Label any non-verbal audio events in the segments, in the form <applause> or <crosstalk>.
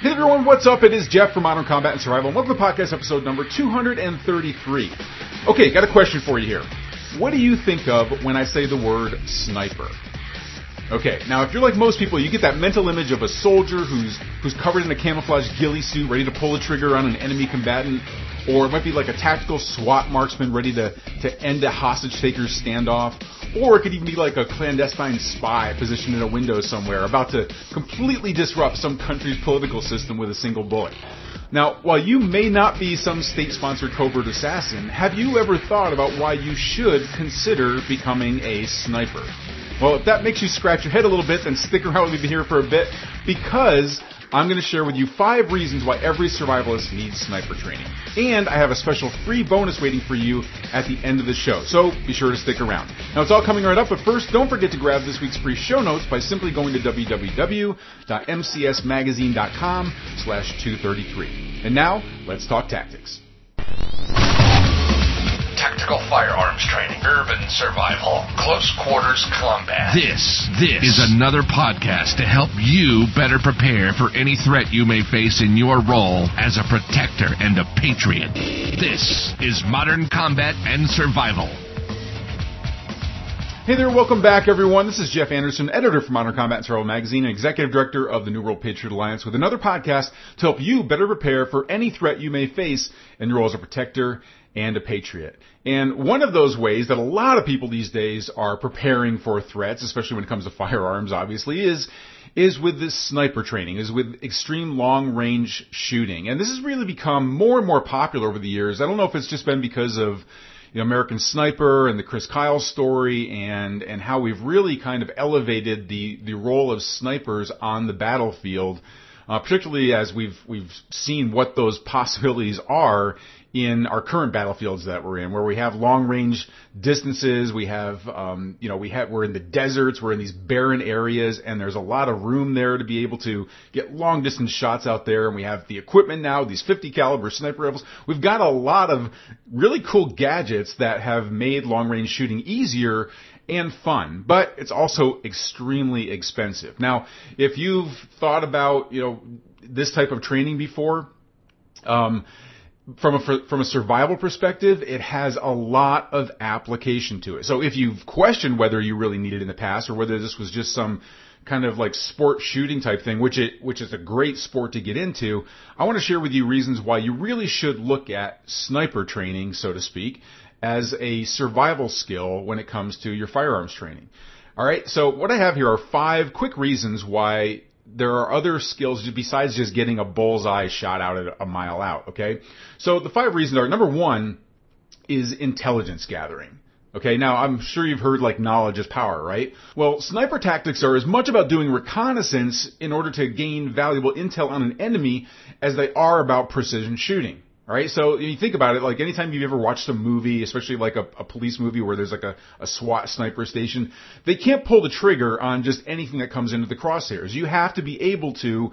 Hey everyone, what's up? It is Jeff from Modern Combat and Survival, welcome to podcast episode number 233. Okay, got a question for you here. What do you think of when I say the word sniper? Okay, now if you're like most people, you get that mental image of a soldier who's who's covered in a camouflage ghillie suit, ready to pull the trigger on an enemy combatant, or it might be like a tactical SWAT marksman ready to, to end a hostage taker's standoff, or it could even be like a clandestine spy positioned in a window somewhere, about to completely disrupt some country's political system with a single bullet. Now, while you may not be some state-sponsored covert assassin, have you ever thought about why you should consider becoming a sniper? Well, if that makes you scratch your head a little bit, then stick around with me here for a bit because I'm going to share with you five reasons why every survivalist needs sniper training. And I have a special free bonus waiting for you at the end of the show, so be sure to stick around. Now it's all coming right up, but first don't forget to grab this week's free show notes by simply going to www.mcsmagazine.com slash 233. And now, let's talk tactics tactical firearms training, urban survival, close quarters combat. This, this is another podcast to help you better prepare for any threat you may face in your role as a protector and a patriot. This is Modern Combat and Survival. Hey there, welcome back everyone. This is Jeff Anderson, editor for Modern Combat and Survival Magazine and executive director of the New World Patriot Alliance with another podcast to help you better prepare for any threat you may face in your role as a protector and a patriot. And one of those ways that a lot of people these days are preparing for threats, especially when it comes to <laughs> firearms, obviously, is is with this sniper training, is with extreme long range shooting. And this has really become more and more popular over the years. I don't know if it's just been because of know, American Sniper and the Chris Kyle story and, and how we've really kind of elevated the, the role of snipers on the battlefield, uh, particularly as we've, we've seen what those <laughs> possibilities are in our current battlefields that we're in, where we have long range distances, we have, um, you know, we have, we're in the deserts, we're in these barren areas, and there's a lot of room there to be able to get long distance shots out there, and we have the equipment now, these 50 caliber sniper rifles. We've got a lot of really cool gadgets that have made long range shooting easier and fun, but it's also extremely expensive. Now, if you've thought about, you know, this type of training before, um, from a from a survival perspective, it has a lot of application to it. So if you've questioned whether you really need it in the past or whether this was just some kind of like sport shooting type thing, which it which is a great sport to get into, I want to share with you reasons why you really should look at sniper training, so to speak, as a survival skill when it comes to your firearms training. All right, so what I have here are five quick reasons why there are other skills besides just getting a bullseye shot out at a mile out, okay? So the five reasons are number one is intelligence gathering. Okay, now I'm sure you've heard like knowledge is power, right? Well, sniper tactics are as much about doing reconnaissance in order to gain valuable intel on an enemy as they are about precision shooting. Right, so you think about it, like anytime you've ever watched a movie, especially like a, a police movie where there's like a, a SWAT sniper station, they can't pull the trigger on just anything that comes into the crosshairs. You have to be able to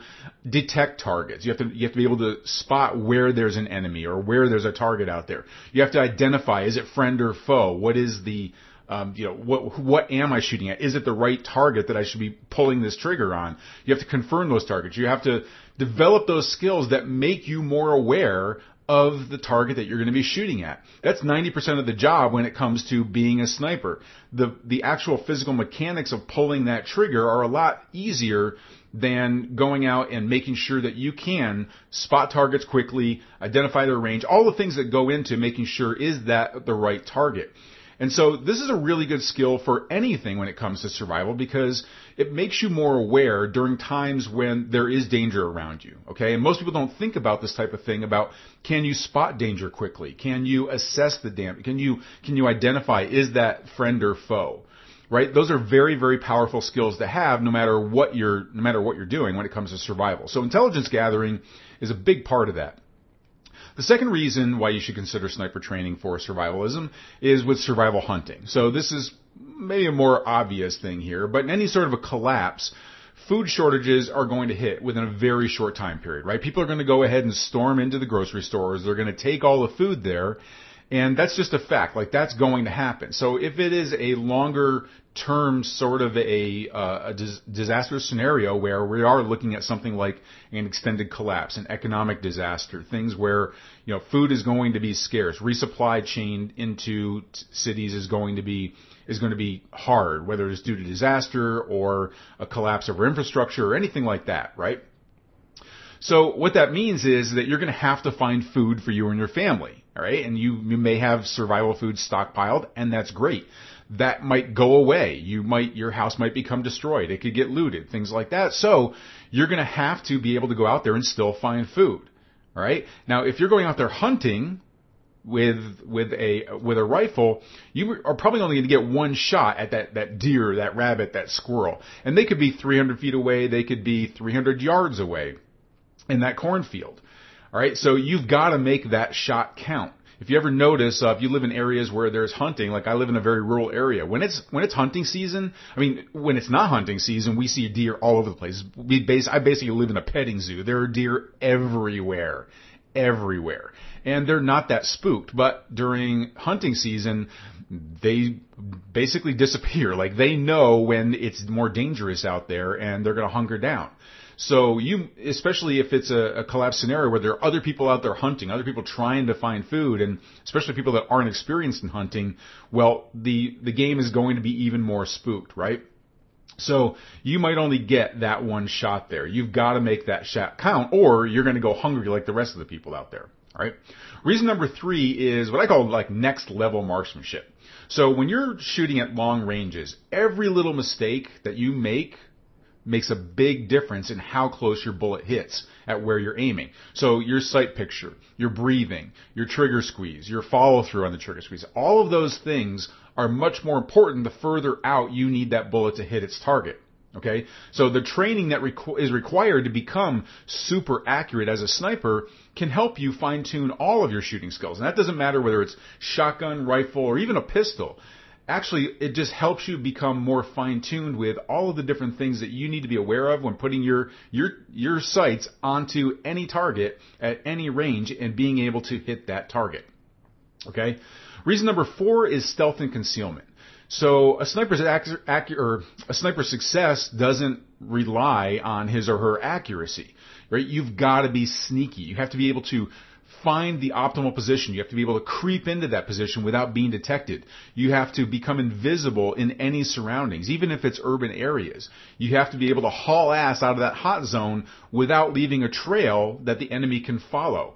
detect targets. You have to you have to be able to spot where there's an enemy or where there's a target out there. You have to identify is it friend or foe? What is the um, you know, what what am I shooting at? Is it the right target that I should be pulling this trigger on? You have to confirm those targets. You have to develop those skills that make you more aware of the target that you're going to be shooting at. That's 90% of the job when it comes to being a sniper. The, the actual physical mechanics of pulling that trigger are a lot easier than going out and making sure that you can spot targets quickly, identify their range, all the things that go into making sure is that the right target. And so this is a really good skill for anything when it comes to survival because it makes you more aware during times when there is danger around you. Okay. And most people don't think about this type of thing about can you spot danger quickly? Can you assess the damage? Can you, can you identify is that friend or foe? Right? Those are very, very powerful skills to have no matter what you're, no matter what you're doing when it comes to survival. So intelligence gathering is a big part of that. The second reason why you should consider sniper training for survivalism is with survival hunting. So this is maybe a more obvious thing here, but in any sort of a collapse, food shortages are going to hit within a very short time period, right? People are going to go ahead and storm into the grocery stores. They're going to take all the food there. And that's just a fact. Like that's going to happen. So if it is a longer term sort of a, uh, a dis- disaster scenario where we are looking at something like an extended collapse, an economic disaster, things where you know food is going to be scarce, resupply chain into t- cities is going to be is going to be hard, whether it's due to disaster or a collapse of infrastructure or anything like that, right? So what that means is that you're going to have to find food for you and your family, all right? And you, you may have survival food stockpiled, and that's great. That might go away. You might, your house might become destroyed. It could get looted, things like that. So you're going to have to be able to go out there and still find food, all right? Now, if you're going out there hunting, with with a with a rifle, you are probably only going to get one shot at that that deer, that rabbit, that squirrel, and they could be 300 feet away, they could be 300 yards away in that cornfield. All right, so you've got to make that shot count. If you ever notice, uh, if you live in areas where there's hunting, like I live in a very rural area, when it's when it's hunting season, I mean, when it's not hunting season, we see deer all over the place. We base, I basically live in a petting zoo. There are deer everywhere, everywhere, and they're not that spooked. But during hunting season, they basically disappear. Like they know when it's more dangerous out there, and they're going to hunker down. So you, especially if it's a, a collapse scenario where there are other people out there hunting, other people trying to find food, and especially people that aren't experienced in hunting, well, the, the game is going to be even more spooked, right? So you might only get that one shot there. You've got to make that shot count or you're going to go hungry like the rest of the people out there. All right. Reason number three is what I call like next level marksmanship. So when you're shooting at long ranges, every little mistake that you make makes a big difference in how close your bullet hits at where you're aiming. So your sight picture, your breathing, your trigger squeeze, your follow through on the trigger squeeze, all of those things are much more important the further out you need that bullet to hit its target. Okay? So the training that requ- is required to become super accurate as a sniper can help you fine tune all of your shooting skills. And that doesn't matter whether it's shotgun, rifle, or even a pistol actually it just helps you become more fine tuned with all of the different things that you need to be aware of when putting your your your sights onto any target at any range and being able to hit that target. Okay? Reason number 4 is stealth and concealment. So a sniper's accurate, or a sniper's success doesn't rely on his or her accuracy, right? You've got to be sneaky. You have to be able to find the optimal position. You have to be able to creep into that position without being detected. You have to become invisible in any surroundings, even if it's urban areas. You have to be able to haul ass out of that hot zone without leaving a trail that the enemy can follow.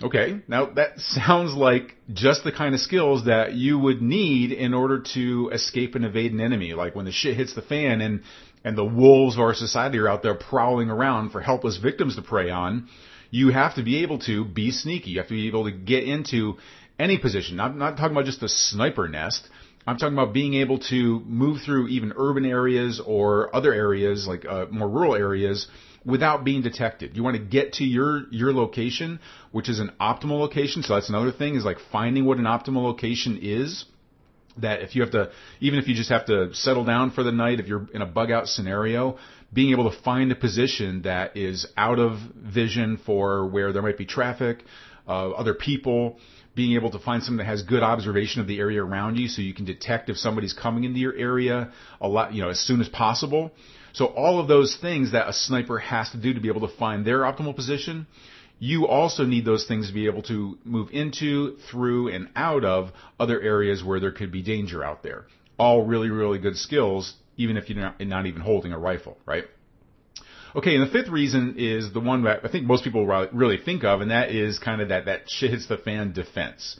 Okay, now that sounds like just the kind of skills that you would need in order to escape and evade an enemy. Like when the shit hits the fan and, and the wolves of our society are out there prowling around for helpless victims to prey on you have to be able to be sneaky. You have to be able to get into any position. I'm not talking about just a sniper nest. I'm talking about being able to move through even urban areas or other areas, like uh, more rural areas, without being detected. You want to get to your your location, which is an optimal location. So that's another thing is like finding what an optimal location is. That if you have to, even if you just have to settle down for the night, if you're in a bug out scenario, being able to find a position that is out of vision for where there might be traffic, uh, other people, being able to find something that has good observation of the area around you so you can detect if somebody's coming into your area a lot, you know, as soon as possible. So all of those things that a sniper has to do to be able to find their optimal position, you also need those things to be able to move into, through, and out of other areas where there could be danger out there. All really, really good skills even if you're not, not even holding a rifle, right? Okay, and the fifth reason is the one that I think most people really think of, and that is kind of that, that shit hits the fan defense.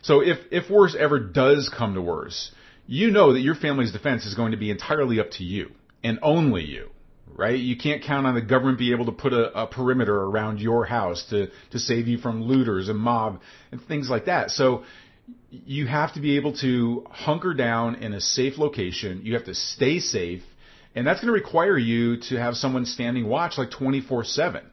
So if, if worse ever does come to worse, you know that your family's defense is going to be entirely up to you, and only you, right? You can't count on the government be able to put a, a perimeter around your house to, to save you from looters and mob and things like that. So you have to be able to hunker down in a safe location. You have to stay safe. And that's going to require you to have someone standing watch like 24 7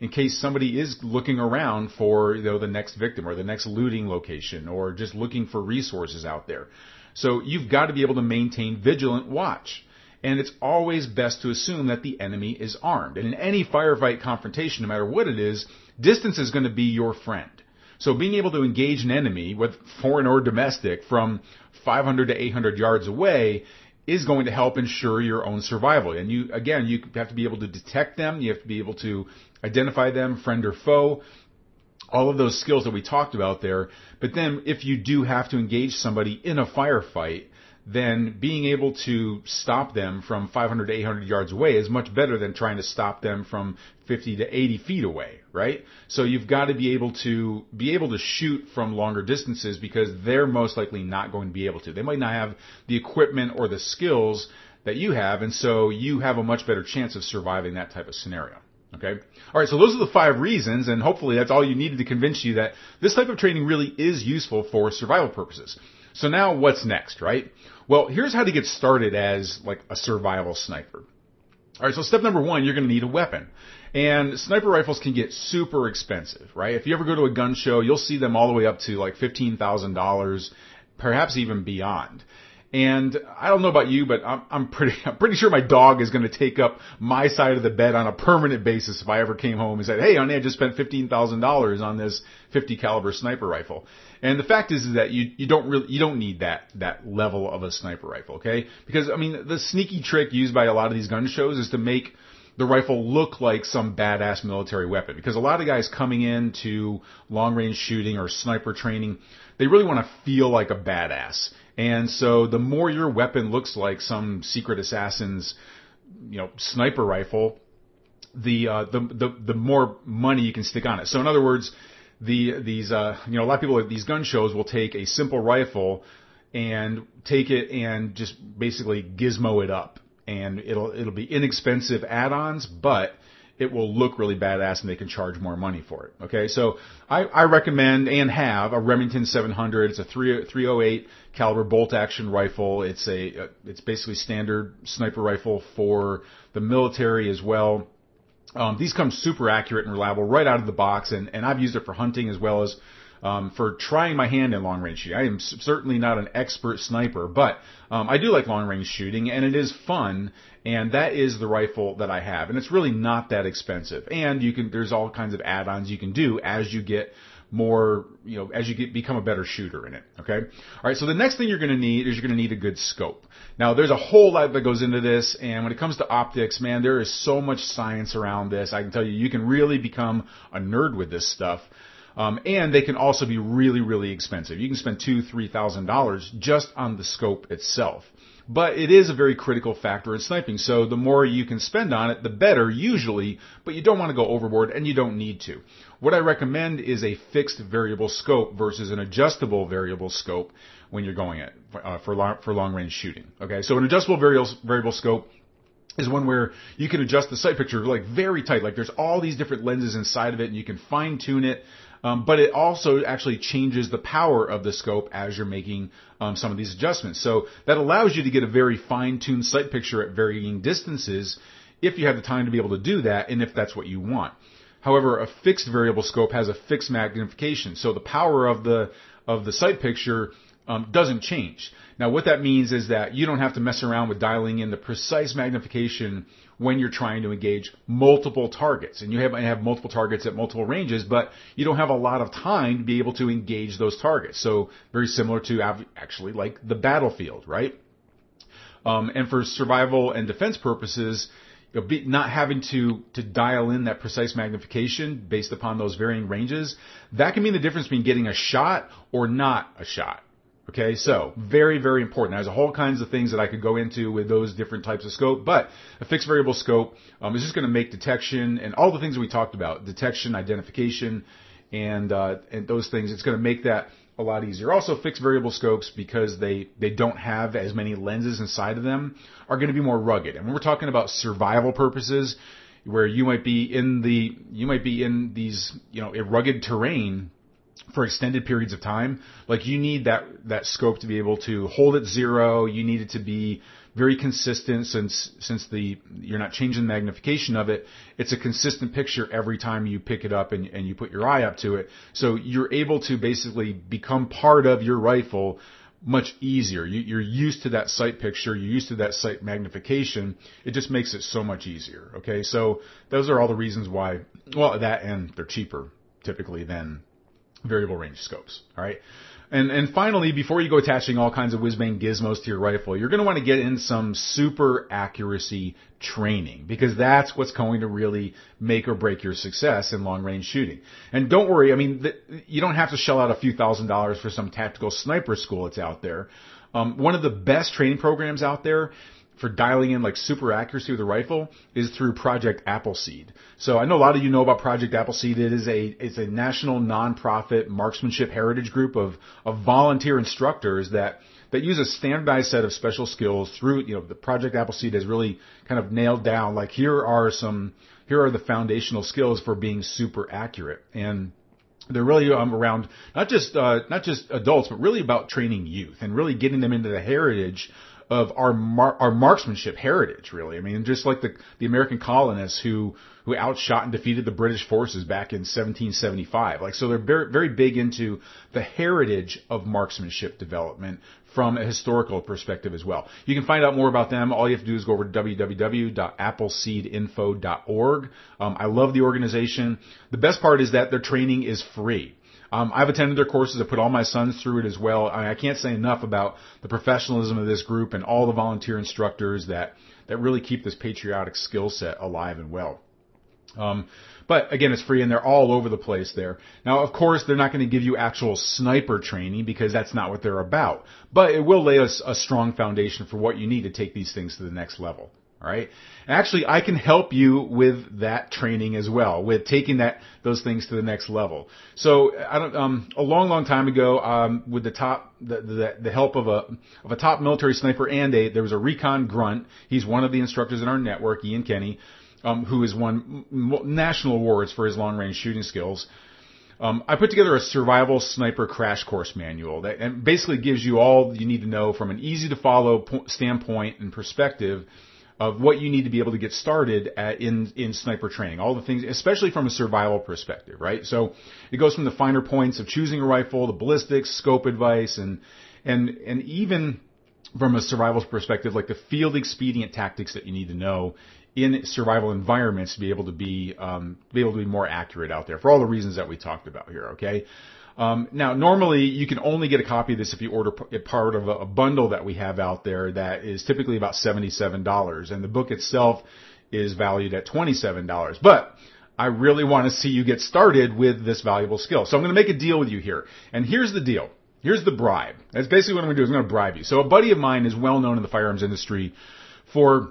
in case somebody is looking around for you know, the next victim or the next looting location or just looking for resources out there. So you've got to be able to maintain vigilant watch. And it's always best to assume that the enemy is armed. And in any firefight confrontation, no matter what it is, distance is going to be your friend. So being able to engage an enemy, with foreign or domestic, from 500 to 800 yards away is going to help ensure your own survival. And you, again, you have to be able to detect them. You have to be able to identify them, friend or foe. All of those skills that we talked about there. But then if you do have to engage somebody in a firefight, then being able to stop them from 500 to 800 yards away is much better than trying to stop them from 50 to 80 feet away, right? So you've got to be able to be able to shoot from longer distances because they're most likely not going to be able to. They might not have the equipment or the skills that you have, and so you have a much better chance of surviving that type of scenario. Okay? Alright, so those are the five reasons, and hopefully that's all you needed to convince you that this type of training really is useful for survival purposes. So now what's next, right? Well, here's how to get started as like a survival sniper. Alright, so step number one, you're gonna need a weapon. And sniper rifles can get super expensive, right? If you ever go to a gun show, you'll see them all the way up to like $15,000, perhaps even beyond. And I don't know about you, but I'm, I'm pretty, <laughs> I'm pretty sure my dog is going to take up my side of the bed on a permanent basis if I ever came home and said, "Hey, honey, I just spent fifteen thousand dollars on this 50 caliber sniper rifle." And the fact is, is that you you don't really you don't need that that level of a sniper rifle, okay? Because I mean, the sneaky trick used by a lot of these gun shows is to make the rifle look like some badass military weapon. Because a lot of guys coming into long range shooting or sniper training, they really want to feel like a badass. And so the more your weapon looks like some secret assassin's, you know, sniper rifle, the, uh, the, the, the more money you can stick on it. So in other words, the, these, uh, you know, a lot of people at these gun shows will take a simple rifle and take it and just basically gizmo it up. And it'll, it'll be inexpensive add-ons, but it will look really badass and they can charge more money for it. Okay, so I, I recommend and have a Remington 700. It's a 3, 308 caliber bolt action rifle. It's a it's basically standard sniper rifle for the military as well. Um, these come super accurate and reliable right out of the box, and, and I've used it for hunting as well as um, for trying my hand in long range shooting. I am certainly not an expert sniper, but um, I do like long range shooting, and it is fun. And that is the rifle that I have, and it's really not that expensive. And you can there's all kinds of add-ons you can do as you get more, you know, as you get, become a better shooter in it. Okay. All right. So the next thing you're going to need is you're going to need a good scope. Now there's a whole lot that goes into this. And when it comes to optics, man, there is so much science around this. I can tell you, you can really become a nerd with this stuff. Um, and they can also be really, really expensive. You can spend two, three thousand dollars just on the scope itself. But it is a very critical factor in sniping. So the more you can spend on it, the better usually, but you don't want to go overboard and you don't need to. What I recommend is a fixed variable scope versus an adjustable variable scope when you're going it uh, for long, for long range shooting. Okay. So an adjustable variable, variable scope is one where you can adjust the sight picture like very tight. Like there's all these different lenses inside of it and you can fine tune it um, but it also actually changes the power of the scope as you're making um, some of these adjustments. So that allows you to get a very fine-tuned sight picture at varying distances if you have the time to be able to do that and if that's what you want. However, a fixed variable scope has a fixed magnification, so the power of the of the sight picture um, doesn't change. Now, what that means is that you don't have to mess around with dialing in the precise magnification when you're trying to engage multiple targets. And you have, have multiple targets at multiple ranges, but you don't have a lot of time to be able to engage those targets. So very similar to actually like the battlefield, right? Um, and for survival and defense purposes, you know, be, not having to to dial in that precise magnification based upon those varying ranges, that can mean the difference between getting a shot or not a shot. Okay, so very, very important. There's a whole kinds of things that I could go into with those different types of scope, but a fixed variable scope um, is just going to make detection and all the things we talked about, detection, identification, and uh, and those things. It's going to make that a lot easier. Also, fixed variable scopes because they they don't have as many lenses inside of them are going to be more rugged. And when we're talking about survival purposes, where you might be in the you might be in these you know a rugged terrain for extended periods of time. Like you need that that scope to be able to hold at zero. You need it to be very consistent since since the you're not changing the magnification of it. It's a consistent picture every time you pick it up and, and you put your eye up to it. So you're able to basically become part of your rifle much easier. You, you're used to that sight picture. You're used to that sight magnification. It just makes it so much easier. Okay, so those are all the reasons why. Well, that and they're cheaper typically than variable range scopes. All right. And, and finally, before you go attaching all kinds of whiz bang gizmos to your rifle, you're going to want to get in some super accuracy training because that's what's going to really make or break your success in long range shooting. And don't worry, I mean, you don't have to shell out a few thousand dollars for some tactical sniper school that's out there. Um, one of the best training programs out there for dialing in like super accuracy with a rifle is through Project Appleseed. So I know a lot of you know about Project Appleseed. It is a it's a national nonprofit marksmanship heritage group of of volunteer instructors that that use a standardized set of special skills through you know the Project Appleseed has really kind of nailed down like here are some here are the foundational skills for being super accurate and they're really um, around not just uh, not just adults, but really about training youth and really getting them into the heritage of our mar- our marksmanship heritage. Really, I mean, just like the the American colonists who who outshot and defeated the British forces back in 1775. Like, so they're very very big into the heritage of marksmanship development from a historical perspective as well. You can find out more about them. All you have to do is go over to www.appleseedinfo.org. Um, I love the organization. The best part is that their training is free. Um, I've attended their courses. I put all my sons through it as well. I, I can't say enough about the professionalism of this group and all the volunteer instructors that that really keep this patriotic skill set alive and well. Um, but again, it's free and they're all over the place there. Now, of course, they're not going to give you actual sniper training because that's not what they're about. But it will lay us a strong foundation for what you need to take these things to the next level. Right. Actually, I can help you with that training as well, with taking that those things to the next level. So, I don't. Um, a long, long time ago, um, with the top, the, the the help of a of a top military sniper and a there was a recon grunt. He's one of the instructors in our network, Ian Kenny, um, who has won national awards for his long range shooting skills. Um, I put together a survival sniper crash course manual that and basically gives you all you need to know from an easy to follow po- standpoint and perspective of what you need to be able to get started at, in in sniper training. All the things, especially from a survival perspective, right? So it goes from the finer points of choosing a rifle, the ballistics, scope advice, and and and even from a survival perspective, like the field expedient tactics that you need to know in survival environments to be able to be um, be able to be more accurate out there for all the reasons that we talked about here. Okay. Um, now, normally you can only get a copy of this if you order p- part of a, a bundle that we have out there that is typically about $77, and the book itself is valued at $27. But I really want to see you get started with this valuable skill. So I'm going to make a deal with you here. And here's the deal. Here's the bribe. That's basically what I'm going to do I'm going to bribe you. So a buddy of mine is well known in the firearms industry for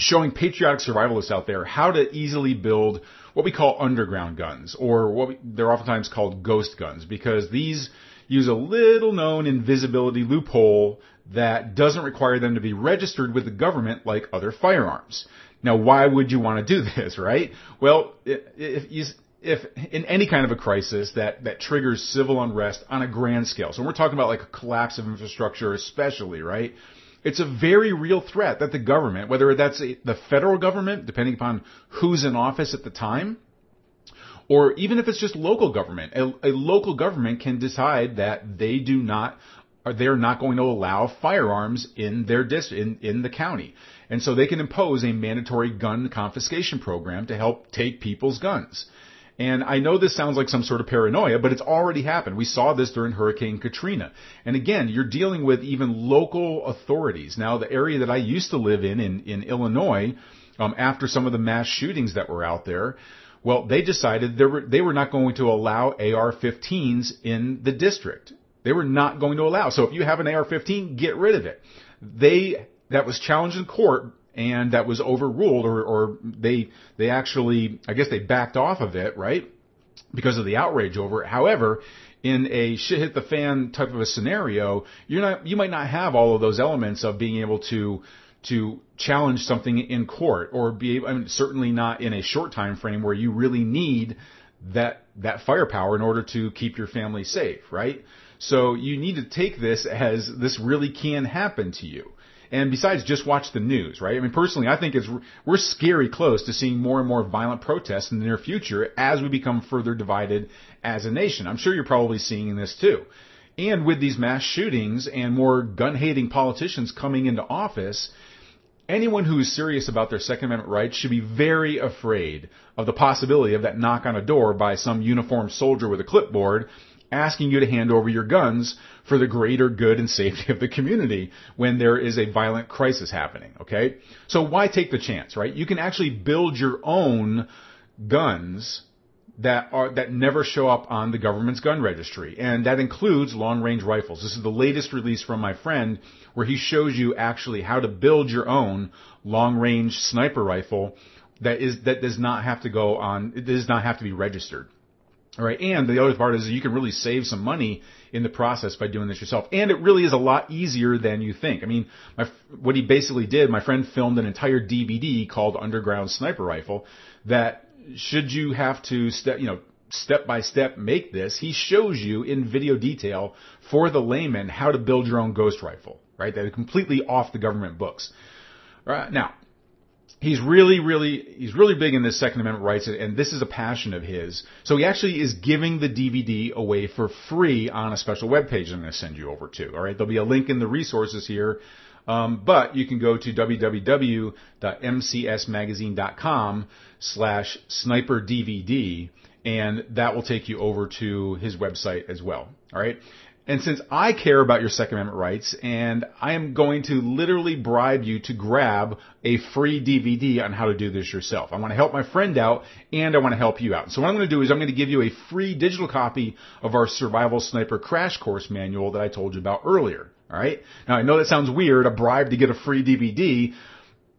showing patriotic survivalists out there how to easily build what we call underground guns, or what we, they're oftentimes called ghost guns, because these use a little known invisibility loophole that doesn't require them to be registered with the government like other firearms. Now, why would you want to do <laughs> this, right? Well, if you, if in any kind of a crisis that, that triggers civil unrest on a grand scale, so we're talking about like a collapse of infrastructure especially, right? It's a very real threat that the government, whether that's a, the federal government, depending upon who's in office at the time, or even if it's just local government, a, a local government can decide that they do not, or they're not going to allow firearms in their district, in, in the county. And so they can impose a mandatory gun confiscation program to help take people's guns. And I know this sounds like some sort of paranoia, but it's already happened. We saw this during Hurricane Katrina. And again, you're dealing with even local authorities. Now, the area that I used to live in, in, in Illinois, um, after some of the mass shootings that were out there, well, they decided they were, they were not going to allow AR-15s in the district. They were not going to allow. So if you have an AR-15, get rid of it. They, that was challenged in court and that was overruled or, or they they actually I guess they backed off of it, right? Because of the outrage over it. However, in a shit hit the fan type of a scenario, you're not you might not have all of those elements of being able to to challenge something in court or be I mean, certainly not in a short time frame where you really need that that firepower in order to keep your family safe, right? So you need to take this as this really can happen to you. And besides, just watch the news, right? I mean, personally, I think it's we're scary close to seeing more and more violent protests in the near future as we become further divided as a nation. I'm sure you're probably seeing this too. And with these mass shootings and more gun-hating politicians coming into office, anyone who is serious about their Second Amendment rights should be very afraid of the possibility of that knock on a door by some uniformed soldier with a clipboard asking you to hand over your guns for the greater good and safety of the community when there is a violent crisis happening, okay? So why take the chance, right? You can actually build your own guns that are that never show up on the government's gun registry, and that includes long-range rifles. This is the latest release from my friend, where he shows you actually how to build your own long-range sniper rifle that is that does not have to go on. It does not have to be registered. All right, and the other part is you can really save some money in the process by doing this yourself, and it really is a lot easier than you think. I mean, my, what he basically did, my friend filmed an entire DVD called Underground Sniper Rifle that should you have to step, you know, step by step make this, he shows you in video detail for the layman how to build your own ghost rifle, right? That is completely off the government books. All right, now, he's really, really, he's really big in this Second Amendment rights, and this is a passion of his. So he actually is giving the DVD away for free on a special web page I'm going to send you over to. All right, there'll be a link in the resources here. Um, but you can go to www.mcsmagazine.com slash sniper DVD and that will take you over to his website as well. All right. And since I care about your Second Amendment rights, and I am going to literally bribe you to grab a free DVD on how to do this yourself. I want to help my friend out, and I want to help you out. So what I'm going to do is I'm going to give you a free digital copy of our Survival Sniper Crash Course manual that I told you about earlier. All right. Now I know that sounds weird, a bribe to get a free DVD,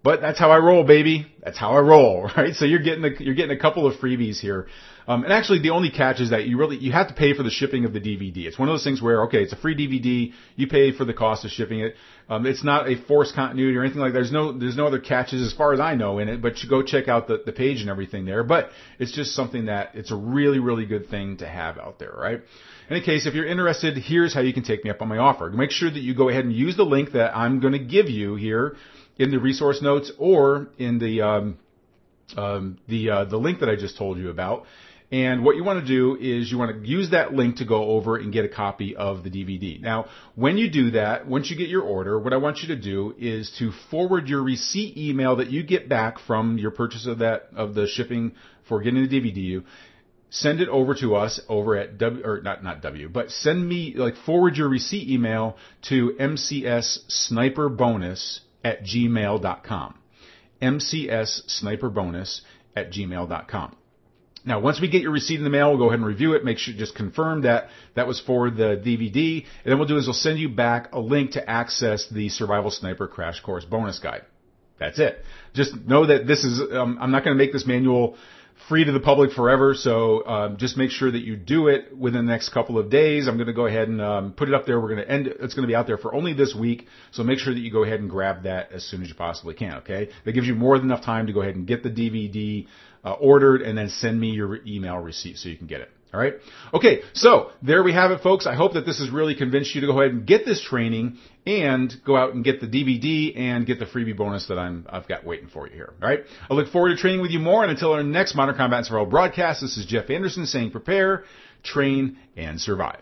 but that's how I roll, baby. That's how I roll, <laughs> right? So you're getting a, you're getting a couple of freebies here. Um, and actually, the only catch is that you really you have to pay for the shipping of the DVD. It's one of those things where okay, it's a free DVD, you pay for the cost of shipping it. Um, it's not a forced continuity or anything like that. There's no there's no other catches as far as I know in it. But you go check out the the page and everything there. But it's just something that it's a really really good thing to have out there, right? In any case, if you're interested, here's how you can take me up on my offer. Make sure that you go ahead and use the link that I'm going to give you here in the resource notes or in the um, um, the uh, the link that I just told you about. And what you want to do is you want to use that link to go over and get a copy of the DVD. Now, when you do that, once you get your order, what I want you to do is to forward your receipt email that you get back from your purchase of that of the shipping for getting the DVD. You send it over to us over at W or not not W, but send me like forward your receipt email to MCS Sniper Bonus at gmail.com. MCS Sniper Bonus at gmail.com. Now, once we get your receipt in the mail, we'll go ahead and review it. Make sure just confirm that that was for the DVD. And then we'll do is we'll send you back a link to access the Survival Sniper Crash Course bonus guide. That's it. Just know that this is, um, I'm not going to make this manual free to the public forever. So um, just make sure that you do it within the next couple of days. I'm going to go ahead and um, put it up there. We're going to end. It's going to be out there for only this week. So make sure that you go ahead and grab that as soon as you possibly can. Okay, that gives you more than enough time to go ahead and get the DVD uh, ordered and then send me your email receipt so you can get it. All right. Okay. So there we have it, folks. I hope that this has really convinced you to go ahead and get this training and go out and get the DVD and get the freebie bonus that I'm, I've got waiting for you here. All right. I look forward to training with you more. And until our next Modern Combat Survival broadcast, this is Jeff Anderson saying prepare, train, and survive.